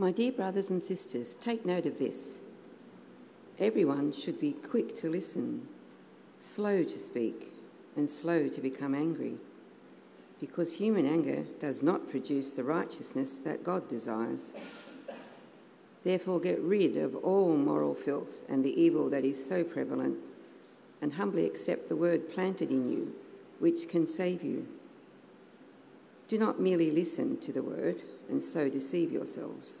My dear brothers and sisters, take note of this. Everyone should be quick to listen, slow to speak, and slow to become angry, because human anger does not produce the righteousness that God desires. Therefore, get rid of all moral filth and the evil that is so prevalent, and humbly accept the word planted in you, which can save you. Do not merely listen to the word and so deceive yourselves.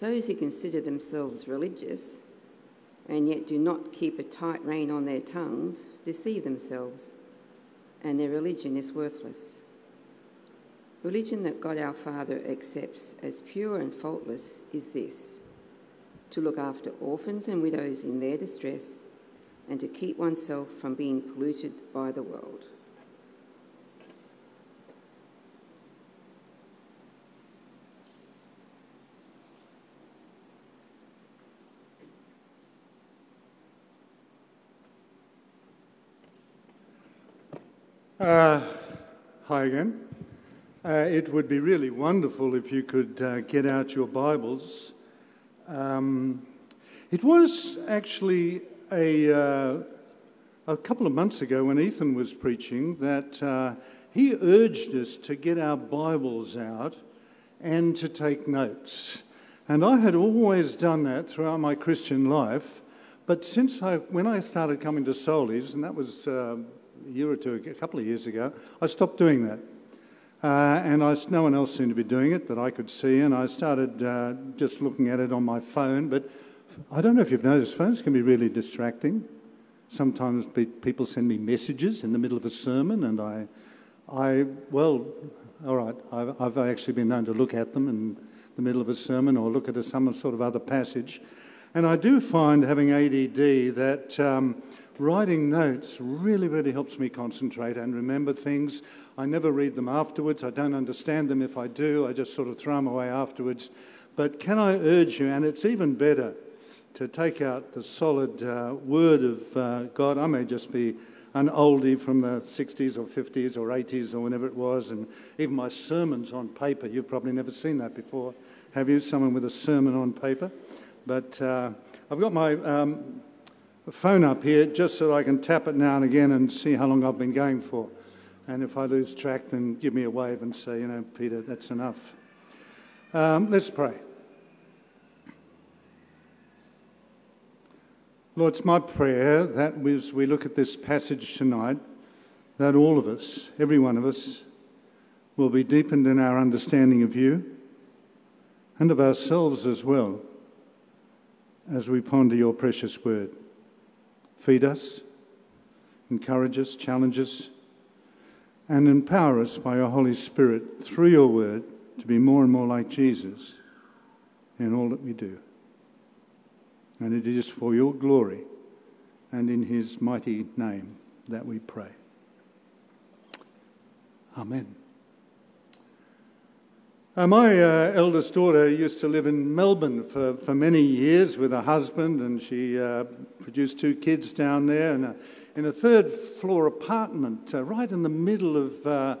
Those who consider themselves religious and yet do not keep a tight rein on their tongues deceive themselves, and their religion is worthless. Religion that God our Father accepts as pure and faultless is this to look after orphans and widows in their distress, and to keep oneself from being polluted by the world. Uh, hi again. Uh, it would be really wonderful if you could uh, get out your Bibles um, it was actually a, uh, a couple of months ago when Ethan was preaching that uh, he urged us to get our Bibles out and to take notes. And I had always done that throughout my Christian life. But since I, when I started coming to Solis, and that was uh, a year or two, a couple of years ago, I stopped doing that. Uh, and I, no one else seemed to be doing it that I could see, and I started uh, just looking at it on my phone. But I don't know if you've noticed, phones can be really distracting. Sometimes people send me messages in the middle of a sermon, and I, I well, all right, I've, I've actually been known to look at them in the middle of a sermon or look at a, some sort of other passage. And I do find having ADD that um, writing notes really, really helps me concentrate and remember things. I never read them afterwards. I don't understand them if I do. I just sort of throw them away afterwards. But can I urge you, and it's even better to take out the solid uh, word of uh, God. I may just be an oldie from the 60s or 50s or 80s or whenever it was, and even my sermons on paper. You've probably never seen that before, have you? Someone with a sermon on paper. But uh, I've got my um, phone up here just so I can tap it now and again and see how long I've been going for. And if I lose track, then give me a wave and say, you know, Peter, that's enough. Um, let's pray. Lord, it's my prayer that as we look at this passage tonight, that all of us, every one of us, will be deepened in our understanding of you and of ourselves as well as we ponder your precious word. Feed us, encourage us, challenge us, and empower us by your Holy Spirit through your word to be more and more like Jesus in all that we do. And it is for your glory and in his mighty name that we pray. Amen. Uh, my uh, eldest daughter used to live in Melbourne for, for many years with her husband, and she uh, produced two kids down there in a, in a third floor apartment uh, right in the middle of, uh,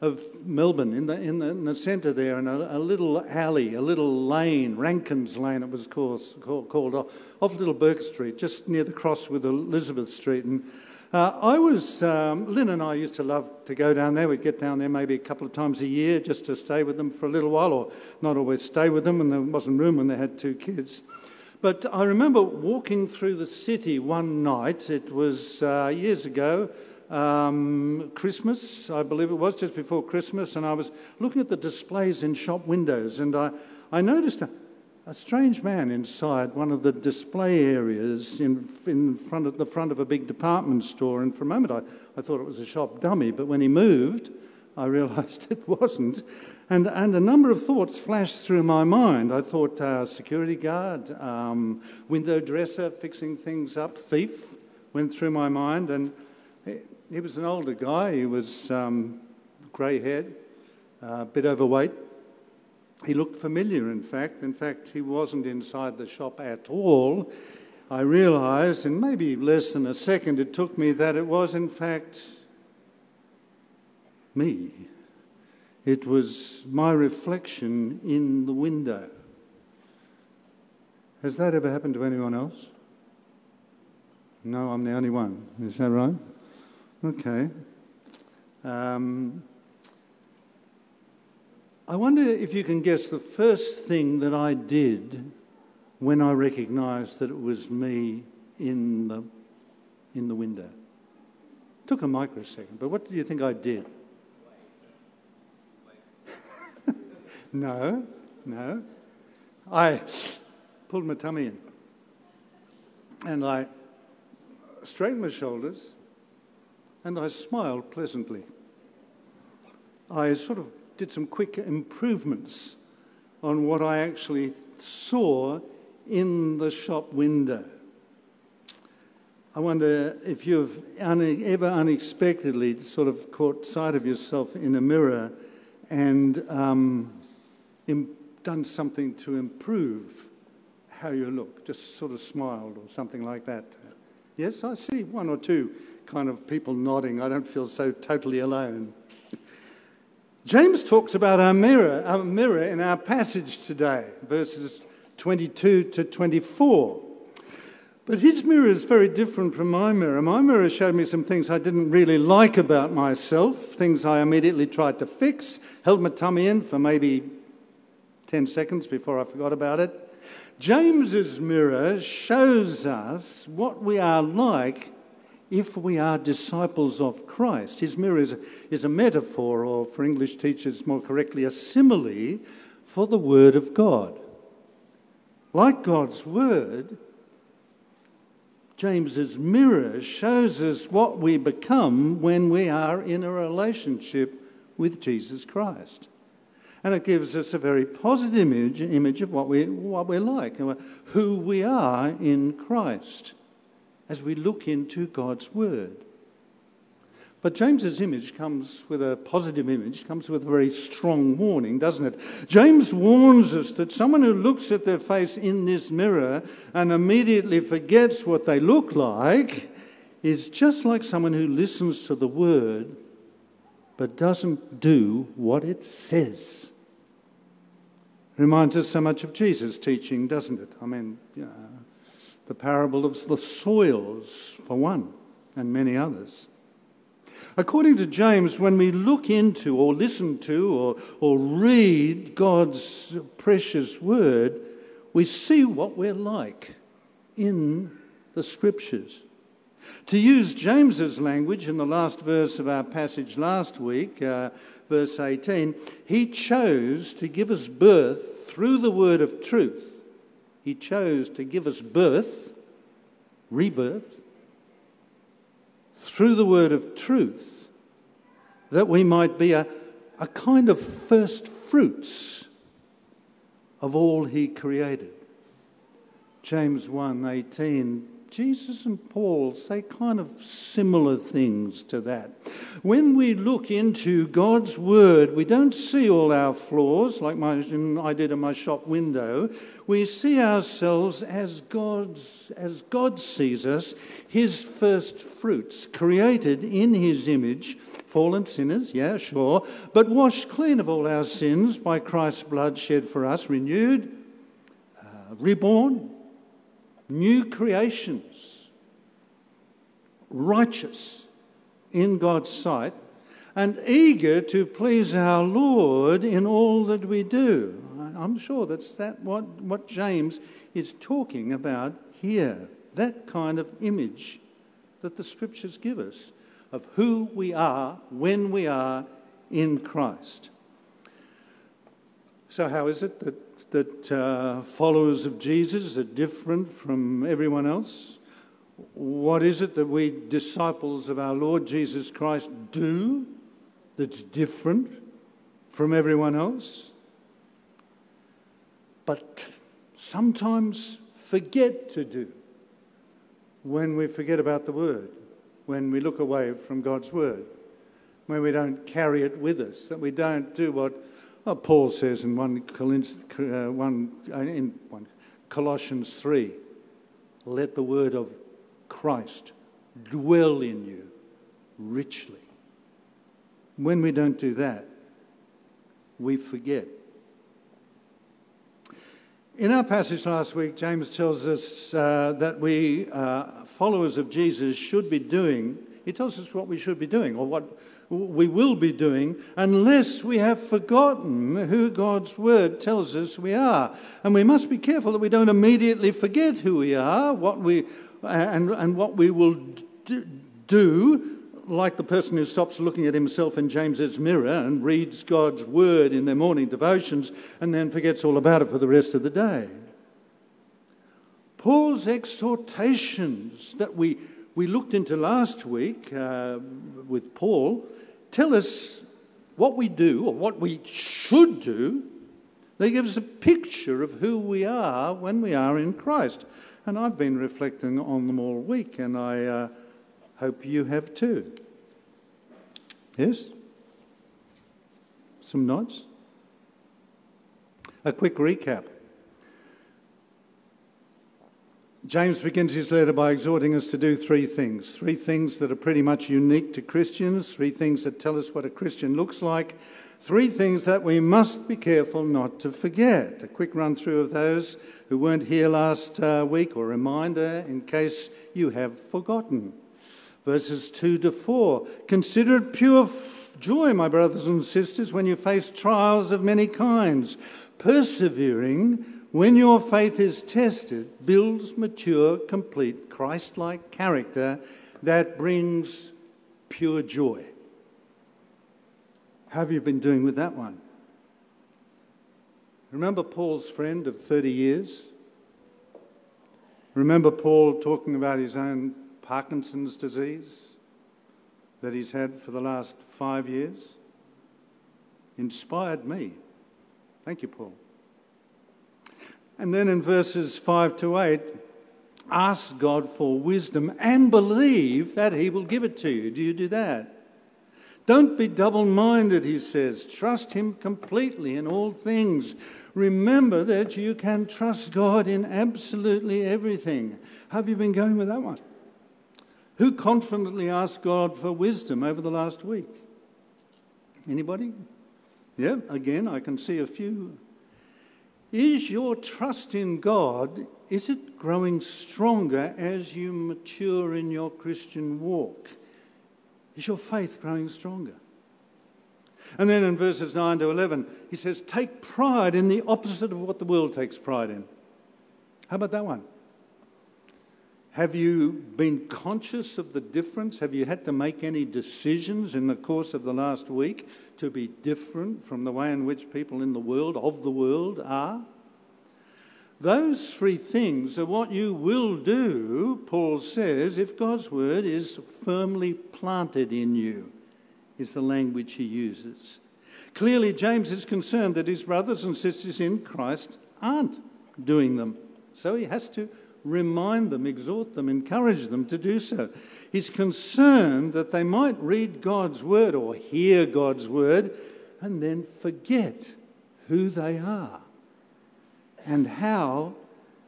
of Melbourne, in the, in the, in the centre there, in a, a, little alley, a little lane, Rankins Lane it was called, called off, off Little Bourke Street, just near the cross with Elizabeth Street. And uh, I was, um, Lynn and I used to love to go down there. We'd get down there maybe a couple of times a year just to stay with them for a little while, or not always stay with them, and there wasn't room when they had two kids. But I remember walking through the city one night, it was uh, years ago, um, Christmas, I believe it was, just before Christmas, and I was looking at the displays in shop windows, and I, I noticed a, a strange man inside one of the display areas in, in front of the front of a big department store. And for a moment, I, I thought it was a shop dummy, but when he moved, I realized it wasn't. And, and a number of thoughts flashed through my mind. I thought uh, security guard, um, window dresser, fixing things up, thief went through my mind. And he, he was an older guy. He was um, grey haired, uh, a bit overweight. He looked familiar, in fact. In fact, he wasn't inside the shop at all. I realised, in maybe less than a second, it took me that it was, in fact, me. It was my reflection in the window. Has that ever happened to anyone else? No, I'm the only one. Is that right? Okay. Um, I wonder if you can guess the first thing that I did when I recognised that it was me in the, in the window. It took a microsecond, but what do you think I did? No, no. I pulled my tummy in and I straightened my shoulders and I smiled pleasantly. I sort of did some quick improvements on what I actually saw in the shop window. I wonder if you've ever unexpectedly sort of caught sight of yourself in a mirror and um, done something to improve how you look, just sort of smiled or something like that. Yes, I see one or two kind of people nodding. I don't feel so totally alone. James talks about our mirror, our mirror in our passage today, verses 22 to 24. But his mirror is very different from my mirror. My mirror showed me some things I didn't really like about myself, things I immediately tried to fix, held my tummy in for maybe 10 seconds before I forgot about it. James's mirror shows us what we are like if we are disciples of Christ. His mirror is, is a metaphor, or for English teachers more correctly, a simile for the Word of God. Like God's Word, James's mirror shows us what we become when we are in a relationship with Jesus Christ. And it gives us a very positive image, image of what, we, what we're like, who we are in Christ as we look into God's Word. But James's image comes with a positive image, comes with a very strong warning, doesn't it? James warns us that someone who looks at their face in this mirror and immediately forgets what they look like is just like someone who listens to the word but doesn't do what it says. Reminds us so much of Jesus' teaching, doesn't it? I mean, the parable of the soils, for one, and many others. According to James, when we look into or listen to or, or read God's precious word, we see what we're like in the scriptures. To use James's language in the last verse of our passage last week, uh, verse 18, he chose to give us birth through the word of truth. He chose to give us birth, rebirth, through the word of truth, that we might be a, a kind of first fruits of all he created. James 1:18 Jesus and Paul say kind of similar things to that. When we look into God's Word, we don't see all our flaws like my, I did in my shop window. We see ourselves as God's, as God sees us, His first fruits, created in His image, fallen sinners, yeah, sure, but washed clean of all our sins by Christ's blood shed for us, renewed, uh, reborn new creations, righteous in God's sight, and eager to please our Lord in all that we do. I'm sure that's that what, what James is talking about here. That kind of image that the scriptures give us of who we are when we are in Christ. So, how is it that that uh, followers of Jesus are different from everyone else? What is it that we disciples of our Lord Jesus Christ do that's different from everyone else, but sometimes forget to do when we forget about the Word, when we look away from God's Word, when we don't carry it with us, that we don't do what well, Paul says in 1, uh, 1, uh, in 1 Colossians 3 let the Word of Christ dwell in you richly. When we don't do that, we forget in our passage last week, James tells us uh, that we, uh, followers of Jesus, should be doing, he tells us what we should be doing, or what we will be doing, unless we have forgotten who God's word tells us we are. And we must be careful that we don't immediately forget who we are, what we, and, and what we will do like the person who stops looking at himself in James's mirror and reads God's word in their morning devotions and then forgets all about it for the rest of the day. Paul's exhortations that we, we looked into last week uh, with Paul tell us what we do or what we should do. They give us a picture of who we are when we are in Christ. And I've been reflecting on them all week, and I. Uh, Hope you have too. Yes? Some nods? A quick recap. James begins his letter by exhorting us to do three things. Three things that are pretty much unique to Christians, three things that tell us what a Christian looks like, three things that we must be careful not to forget. A quick run through of those who weren't here last uh, week, or reminder in case you have forgotten verses 2 to 4. Consider it pure joy, my brothers and sisters, when you face trials of many kinds. Persevering, when your faith is tested, builds mature, complete, Christ like character that brings pure joy. How have you been doing with that one? Remember Paul's friend of 30 years? Remember Paul talking about his own Parkinson's disease that he's had for the last five years inspired me. Thank you, Paul. And then in verses 5 to 8, ask God for wisdom and believe that He will give it to you. Do you do that? Don't be double minded, he says. Trust Him completely in all things. Remember that you can trust God in absolutely everything. Have you been going with that one? Who confidently asked God for wisdom over the last week? Anybody? Yeah, again, I can see a few. Is your trust in God, is it growing stronger as you mature in your Christian walk? Is your faith growing stronger? And then in verses 9 to 11, he says, Take pride in the opposite of what the world takes pride in. How about that one? Have you been conscious of the difference? Have you had to make any decisions in the course of the last week to be different from the way in which people in the world, of the world, are? Those three things are what you will do, Paul says, if God's word is firmly planted in you, is the language he uses. Clearly, James is concerned that his brothers and sisters in Christ aren't doing them. So he has to remind them, exhort them, encourage them to do so. He's concerned that they might read God's word or hear God's word and then forget who they are and how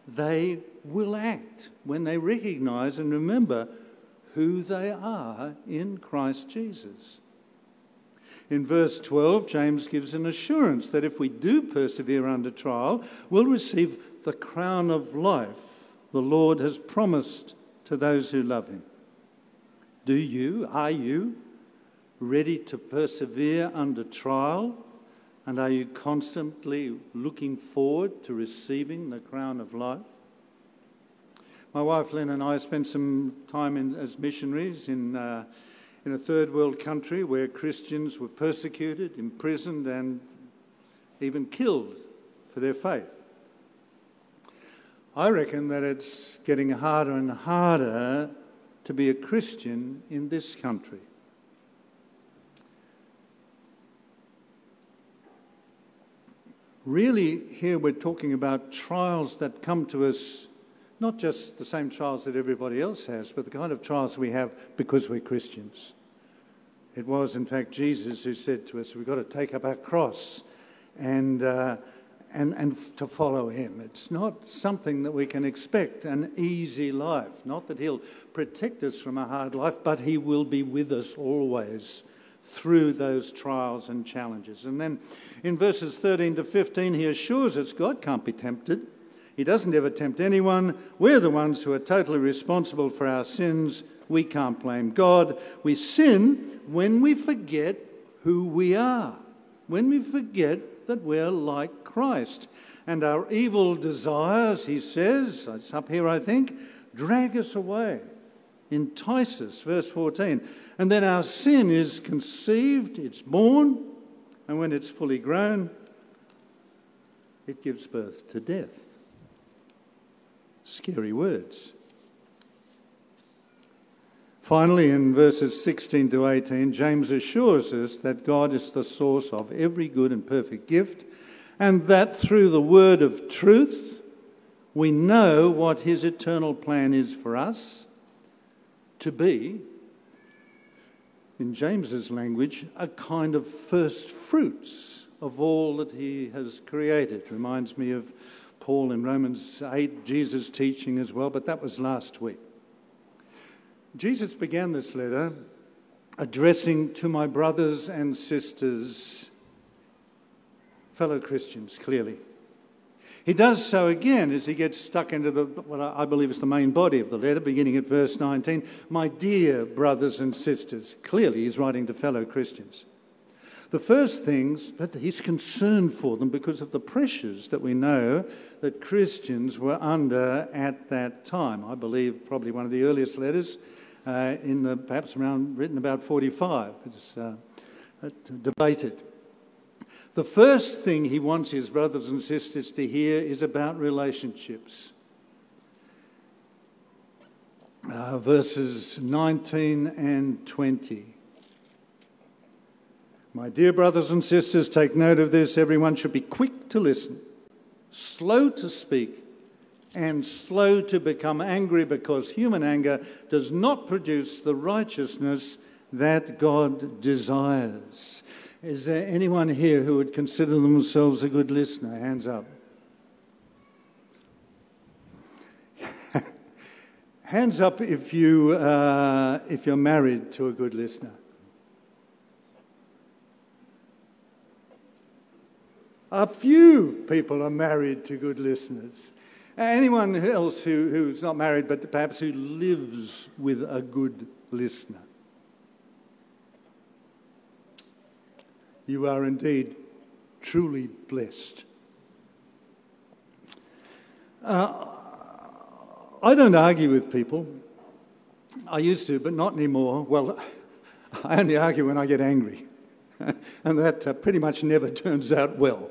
they will act when they recognize and remember who they are in Christ Jesus. In verse 12, James gives an assurance that if we do persevere under trial, we'll receive the crown of life the Lord has promised to those who love him. Do you, are you ready to persevere under trial? And are you constantly looking forward to receiving the crown of life? My wife Lynn and I spent some time in, as missionaries in, uh, in a third world country where Christians were persecuted, imprisoned, and even killed for their faith. I reckon that it's getting harder and harder to be a Christian in this country. really, here we're talking about trials that come to us, not just the same trials that everybody else has, but the kind of trials we have because we're Christians. It was, in fact, Jesus who said to us, We've got to take up our cross and, uh, and, and to follow him. It's not something that we can expect an easy life. Not that he'll protect us from a hard life, but he will be with us always through those trials and challenges. And then in verses 13 to 15, he assures us God can't be tempted. He doesn't ever tempt anyone. We're the ones who are totally responsible for our sins. We can't blame God. We sin when we forget who we are, when we forget that we're like Christ. And our evil desires, he says, it's up here, I think, drag us away, entice us. Verse 14. And then our sin is conceived, it's born, and when it's fully grown, it gives birth to death. Scary words. Finally, in verses 16 to 18, James assures us that God is the source of every good and perfect gift, and that through the word of truth, we know what his eternal plan is for us to be in James's language, a kind of first fruits of all that he has created. Reminds me of Paul in Romans 8, Jesus' teaching as well, but that was last week. Jesus began this letter addressing to my brothers and sisters, fellow Christians, clearly. He does so again as he gets stuck into the, what I believe is the main body of the letter, beginning at verse 19. My dear brothers and sisters, clearly he's writing to fellow Christians. The first things, but he's concerned for them because of the pressures that we know that Christians were under at that time. I believe probably one of the earliest letters uh, in the, perhaps around written about 45. It's uh, debated. The first thing he wants his brothers and sisters to hear is about relationships. Uh, verses 19 and 20. My dear brothers and sisters, take note of this. Everyone should be quick to listen, slow to speak, and slow to become angry because human anger does not produce the righteousness that God desires. Is there anyone here who would consider themselves a good listener? Hands up. Hands up if, you, uh, if you're married to a good listener. A few people are married to good listeners. Anyone else who, who's not married but perhaps who lives with a good listener? You are indeed truly blessed. Uh, I don't argue with people. I used to, but not anymore. Well, I only argue when I get angry. and that uh, pretty much never turns out well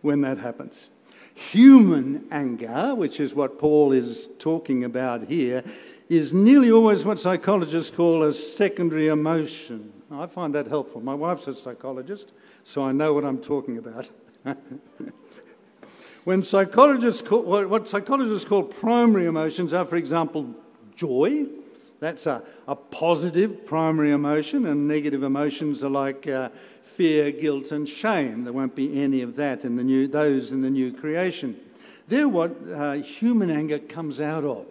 when that happens. Human anger, which is what Paul is talking about here, is nearly always what psychologists call a secondary emotion. I find that helpful. My wife's a psychologist, so I know what I'm talking about. when psychologists call, what psychologists call primary emotions are, for example, joy. That's a, a positive primary emotion, and negative emotions are like uh, fear, guilt, and shame. There won't be any of that in the new, those in the new creation. They're what uh, human anger comes out of.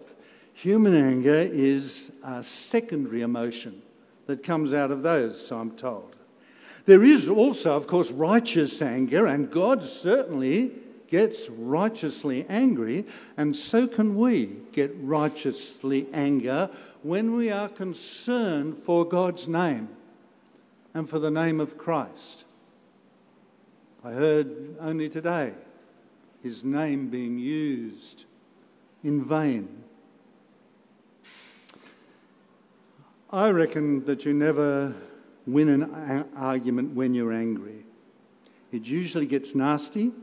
Human anger is a secondary emotion that comes out of those, so I'm told. There is also, of course, righteous anger, and God certainly gets righteously angry, and so can we get righteously anger when we are concerned for God's name and for the name of Christ. I heard only today his name being used in vain I reckon that you never win an argument when you're angry. It usually gets nasty.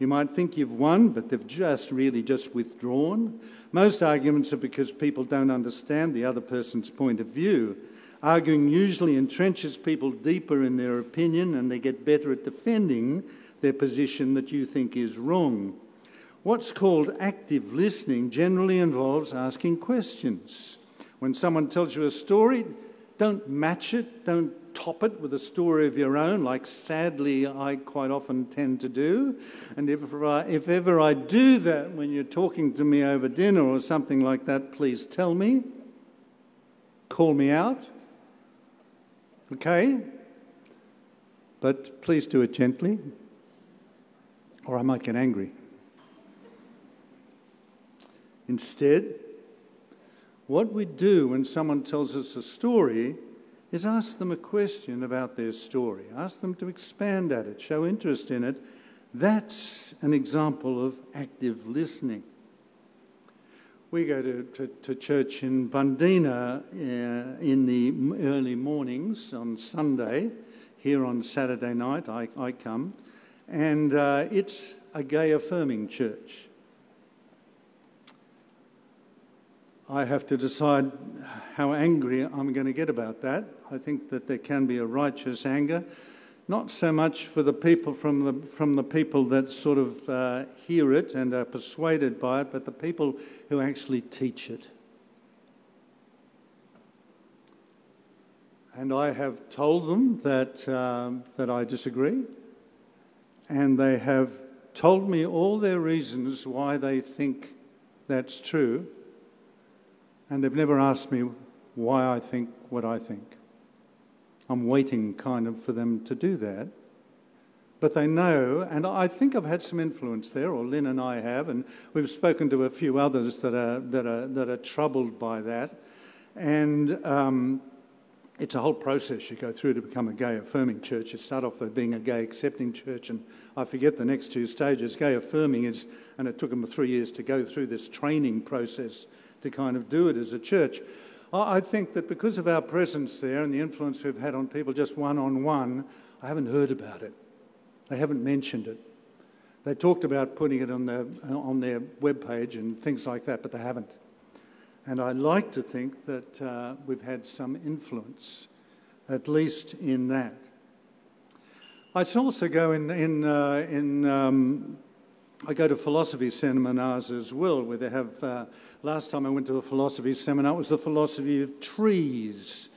You might think you've won, but they've just really just withdrawn. Most arguments are because people don't understand the other person's point of view. Arguing usually entrenches people deeper in their opinion and they get better at defending their position that you think is wrong. What's called active listening generally involves asking questions. When someone tells you a story, don't match it, don't top it with a story of your own, like sadly I quite often tend to do. And if, I, if ever I do that when you're talking to me over dinner or something like that, please tell me. Call me out. Okay? But please do it gently, or I might get angry. Instead, what we do when someone tells us a story is ask them a question about their story, ask them to expand at it, show interest in it. That's an example of active listening. We go to, to, to church in Bundeena uh, in the early mornings on Sunday. Here on Saturday night, I, I come, and uh, it's a gay affirming church. I have to decide how angry I'm going to get about that. I think that there can be a righteous anger, not so much for the people from the, from the people that sort of uh, hear it and are persuaded by it, but the people who actually teach it. And I have told them that, um, that I disagree, and they have told me all their reasons why they think that's true and they've never asked me why I think what I think. I'm waiting kind of for them to do that. But they know, and I think I've had some influence there, or Lynn and I have, and we've spoken to a few others that are, that are, that are troubled by that. And um, it's a whole process you go through to become a gay affirming church. You start off by being a gay accepting church, and I forget the next two stages. Gay affirming is, and it took them three years to go through this training process to kind of do it as a church. I think that because of our presence there and the influence we've had on people just one on one, I haven't heard about it. They haven't mentioned it. They talked about putting it on their, on their webpage and things like that, but they haven't. And I like to think that uh, we've had some influence, at least in that. I should also go in, in, uh, in um, I go to philosophy seminars as well, where they have uh, Last time I went to a philosophy seminar, it was the philosophy of trees,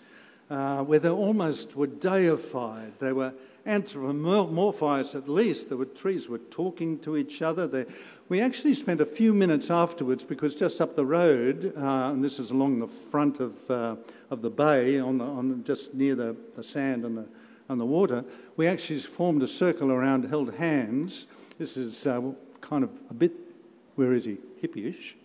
uh, where they almost were deified. They were anthropomorphized at least. The trees were talking to each other. They, we actually spent a few minutes afterwards because just up the road, uh, and this is along the front of, uh, of the bay, on, the, on just near the, the sand and the, and the water, we actually formed a circle around, held hands. This is uh, kind of a bit, where is he? Hippie-ish.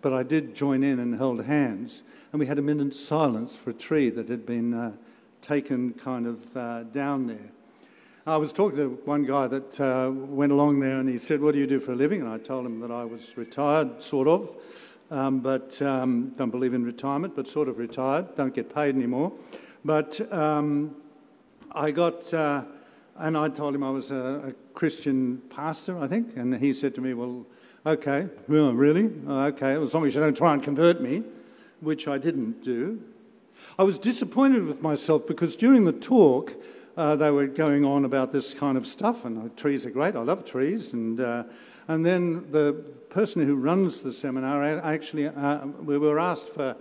But I did join in and held hands, and we had a minute's silence for a tree that had been uh, taken kind of uh, down there. I was talking to one guy that uh, went along there and he said, What do you do for a living? And I told him that I was retired, sort of, um, but um, don't believe in retirement, but sort of retired, don't get paid anymore. But um, I got, uh, and I told him I was a, a Christian pastor, I think, and he said to me, Well, Okay, well, really? Oh, okay, as long as you don't try and convert me, which I didn't do. I was disappointed with myself because during the talk, uh, they were going on about this kind of stuff, and uh, trees are great. I love trees. And, uh, and then the person who runs the seminar actually, uh, we were asked for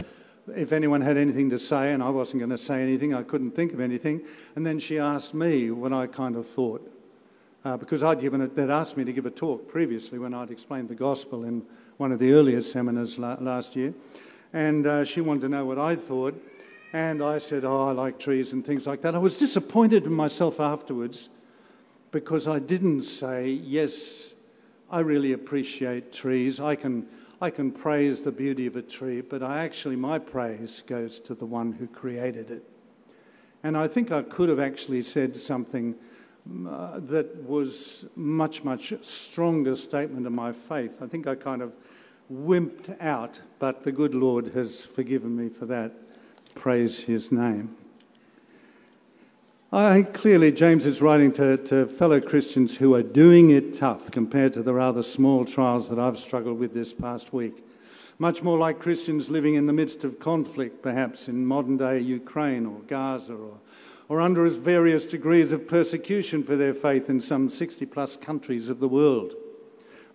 if anyone had anything to say, and I wasn't going to say anything. I couldn't think of anything. And then she asked me what I kind of thought uh, because I'd given it, they'd asked me to give a talk previously when I'd explained the gospel in one of the earlier seminars la- last year. And uh, she wanted to know what I thought. And I said, Oh, I like trees and things like that. I was disappointed in myself afterwards because I didn't say, Yes, I really appreciate trees. I can, I can praise the beauty of a tree, but I actually, my praise goes to the one who created it. And I think I could have actually said something uh, that was much, much stronger statement of my faith. I think I kind of wimped out, but the good Lord has forgiven me for that. Praise his name. I think clearly, James is writing to, to fellow Christians who are doing it tough compared to the rather small trials that I've struggled with this past week. Much more like Christians living in the midst of conflict, perhaps in modern day Ukraine or Gaza or or under various degrees of persecution for their faith in some 60 plus countries of the world.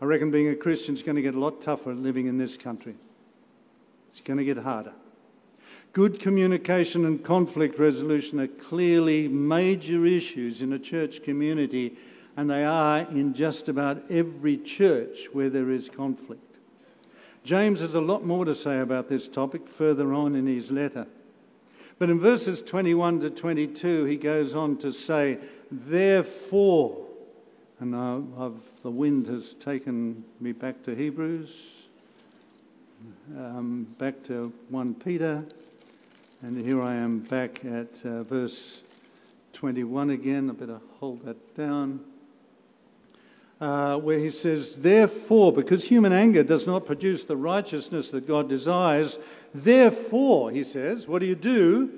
I reckon being a Christian is going to get a lot tougher living in this country. It's going to get harder. Good communication and conflict resolution are clearly major issues in a church community, and they are in just about every church where there is conflict. James has a lot more to say about this topic further on in his letter. But in verses 21 to 22, he goes on to say, Therefore, and I've, the wind has taken me back to Hebrews, um, back to 1 Peter, and here I am back at uh, verse 21 again. I better hold that down. Uh, where he says, Therefore, because human anger does not produce the righteousness that God desires, therefore, he says, what do you do?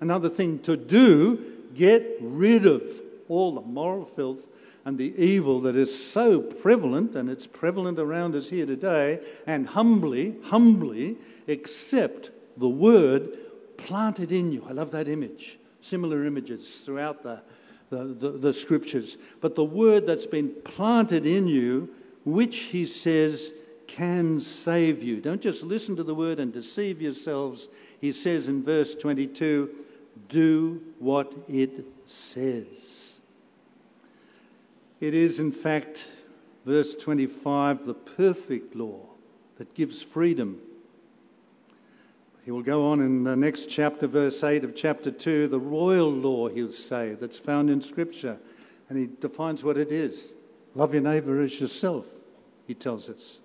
Another thing to do, get rid of all the moral filth and the evil that is so prevalent, and it's prevalent around us here today, and humbly, humbly accept the word planted in you. I love that image. Similar images throughout the, the, the, the scriptures. But the word that's been planted in you, which he says can save you. Don't just listen to the word and deceive yourselves. He says in verse 22 do what it says. It is, in fact, verse 25, the perfect law that gives freedom he will go on in the next chapter, verse 8 of chapter 2, the royal law, he'll say, that's found in Scripture. And he defines what it is. Love your neighbour as yourself, he tells us.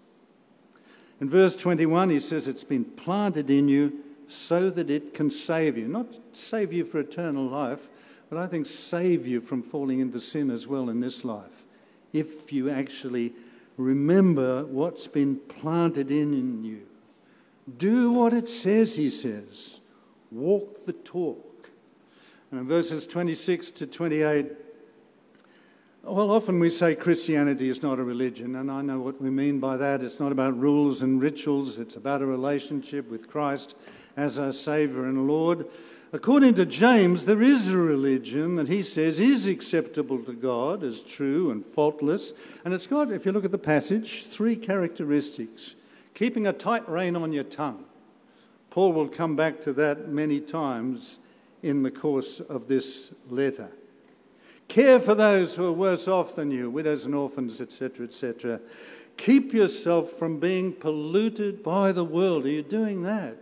In verse 21, he says it's been planted in you so that it can save you. Not save you for eternal life, but I think save you from falling into sin as well in this life. If you actually remember what's been planted in you. Do what it says, he says. Walk the talk. And in verses 26 to 28, well, often we say Christianity is not a religion, and I know what we mean by that. It's not about rules and rituals, it's about a relationship with Christ as our Saviour and Lord. According to James, there is a religion that he says is acceptable to God, as true and faultless. And it's got, if you look at the passage, three characteristics keeping a tight rein on your tongue. Paul will come back to that many times in the course of this letter. Care for those who are worse off than you, widows and orphans, etc., etc. Keep yourself from being polluted by the world. Are you doing that?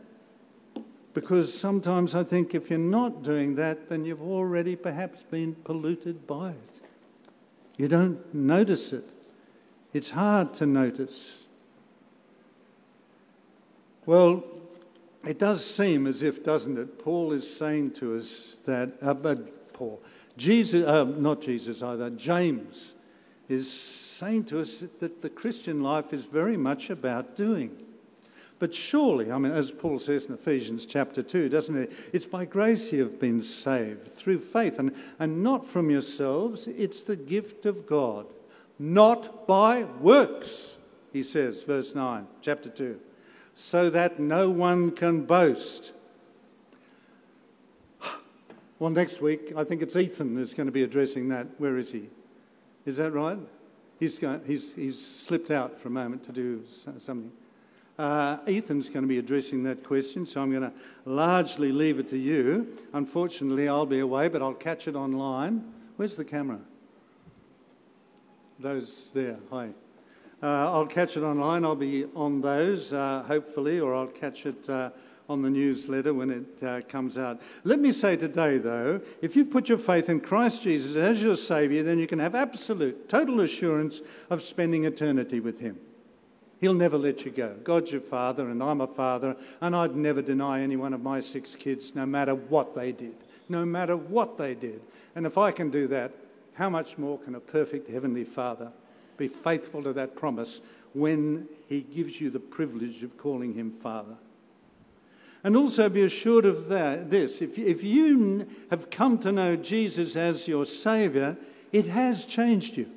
Because sometimes I think if you're not doing that, then you've already perhaps been polluted by it. You don't notice it. It's hard to notice. Well, it does seem as if, doesn't it? Paul is saying to us that, uh, but Paul, Jesus, uh, not Jesus either, James is saying to us that the Christian life is very much about doing. But surely, I mean, as Paul says in Ephesians chapter 2, doesn't it? It's by grace you have been saved through faith and, and not from yourselves. It's the gift of God, not by works, he says, verse 9, chapter 2 so that no one can boast. Well, next week, I think it's Ethan who's going to be addressing that. Where is he? Is that right? He's, he's, he's slipped out for a moment to do something. Uh, Ethan's going to be addressing that question, so I'm going to largely leave it to you. Unfortunately, I'll be away, but I'll catch it online. Where's the camera? Those there. Hi. Uh, I'll catch it online. I'll be on those, uh, hopefully, or I'll catch it uh, on the newsletter when it uh, comes out. Let me say today, though, if you've put your faith in Christ Jesus as your Saviour, then you can have absolute, total assurance of spending eternity with Him. He'll never let you go. God's your father, and I'm a father, and I'd never deny any one of my six kids, no matter what they did. No matter what they did. And if I can do that, how much more can a perfect Heavenly Father be faithful to that promise when he gives you the privilege of calling him Father. And also be assured of that, this if, if you have come to know Jesus as your Saviour, it has changed you.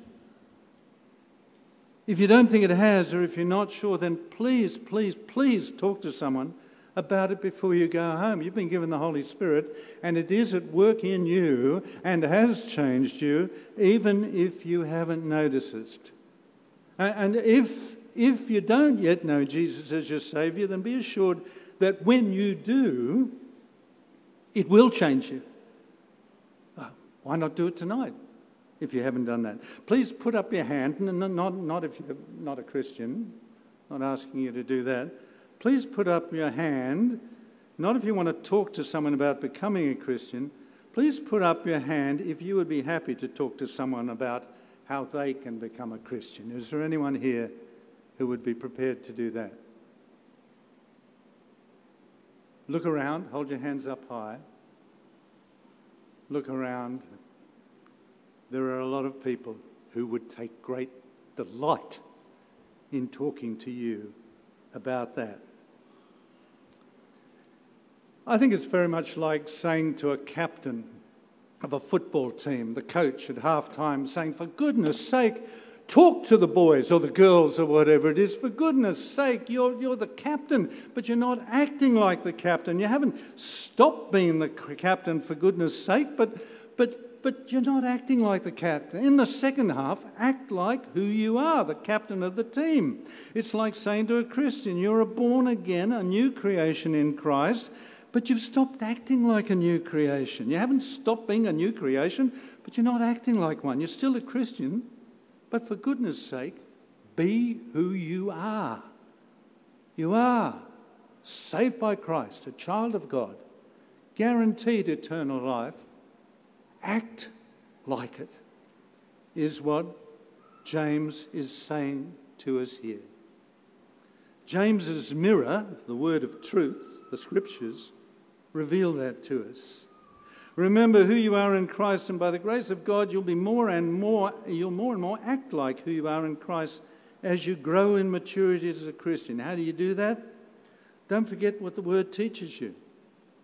If you don't think it has, or if you're not sure, then please, please, please talk to someone about it before you go home. You've been given the Holy Spirit, and it is at work in you and has changed you, even if you haven't noticed it. And if, if you don't yet know Jesus as your Saviour, then be assured that when you do, it will change you. Ah, why not do it tonight if you haven't done that? Please put up your hand, not, not, not if you're not a Christian, not asking you to do that. Please put up your hand, not if you want to talk to someone about becoming a Christian. Please put up your hand if you would be happy to talk to someone about how they can become a Christian. Is there anyone here who would be prepared to do that? Look around, hold your hands up high. Look around. There are a lot of people who would take great delight in talking to you about that. I think it's very much like saying to a captain of a football team, the coach at halftime, saying, For goodness sake, talk to the boys or the girls or whatever it is. For goodness sake, you're, you're the captain, but you're not acting like the captain. You haven't stopped being the captain, for goodness sake, but, but, but you're not acting like the captain. In the second half, act like who you are, the captain of the team. It's like saying to a Christian, You're a born again, a new creation in Christ. But you've stopped acting like a new creation. You haven't stopped being a new creation, but you're not acting like one. You're still a Christian, but for goodness sake, be who you are. You are saved by Christ, a child of God, guaranteed eternal life. Act like it, is what James is saying to us here. James's mirror, the word of truth, the scriptures, reveal that to us. Remember who you are in Christ, and by the grace of God, you'll be more and more, you'll more and more act like who you are in Christ as you grow in maturity as a Christian. How do you do that? Don't forget what the word teaches you.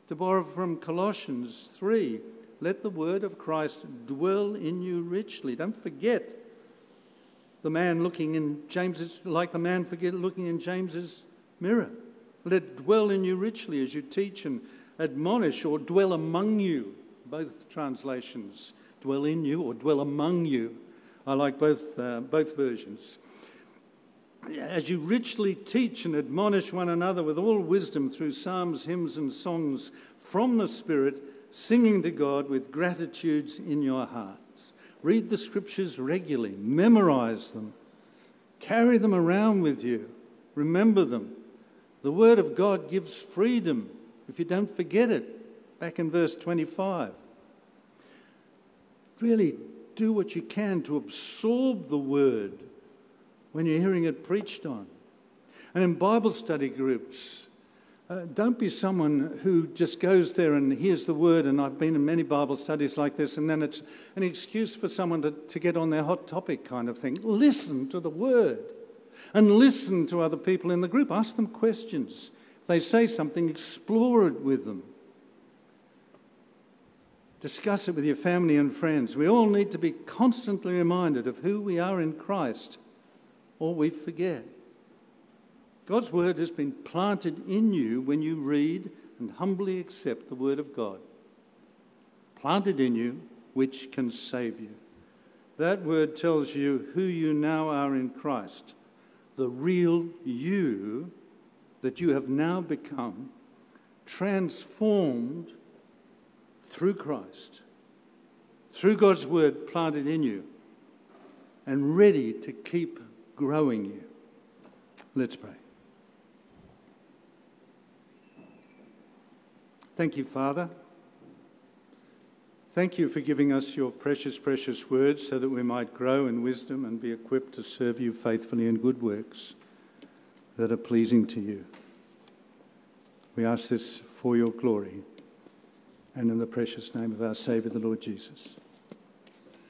To borrow from Colossians 3, let the word of Christ dwell in you richly. Don't forget the man looking in James's, like the man forget looking in James's mirror. Let it dwell in you richly as you teach and admonish or dwell among you both translations dwell in you or dwell among you. I like both, uh, both versions. As you richly teach and admonish one another with all wisdom through psalms, hymns, and songs from the Spirit, singing to God with gratitudes in your hearts. Read the scriptures regularly, memorize them, carry them around with you, remember them. The Word of God gives freedom if you don't forget it. Back in verse 25 really do what you can to absorb the word when you're hearing it preached on. And in Bible study groups, uh, don't be someone who just goes there and hears the word. And I've been in many Bible studies like this, and then it's an excuse for someone to, to get on their hot topic kind of thing. Listen to the word and listen to other people in the group. Ask them questions. They say something, explore it with them. Discuss it with your family and friends. We all need to be constantly reminded of who we are in Christ, or we forget. God's word has been planted in you when you read and humbly accept the word of God. Planted in you, which can save you. That word tells you who you now are in Christ, the real you that you have now become, transformed through Christ, through God's word planted in you, and ready to keep growing you. Let's pray. Thank you, Father. Thank you for giving us your precious, precious words so that we might grow in wisdom and be equipped to serve you faithfully in good works that are pleasing to you. We ask this for your glory and in the precious name of our Saviour, the Lord Jesus.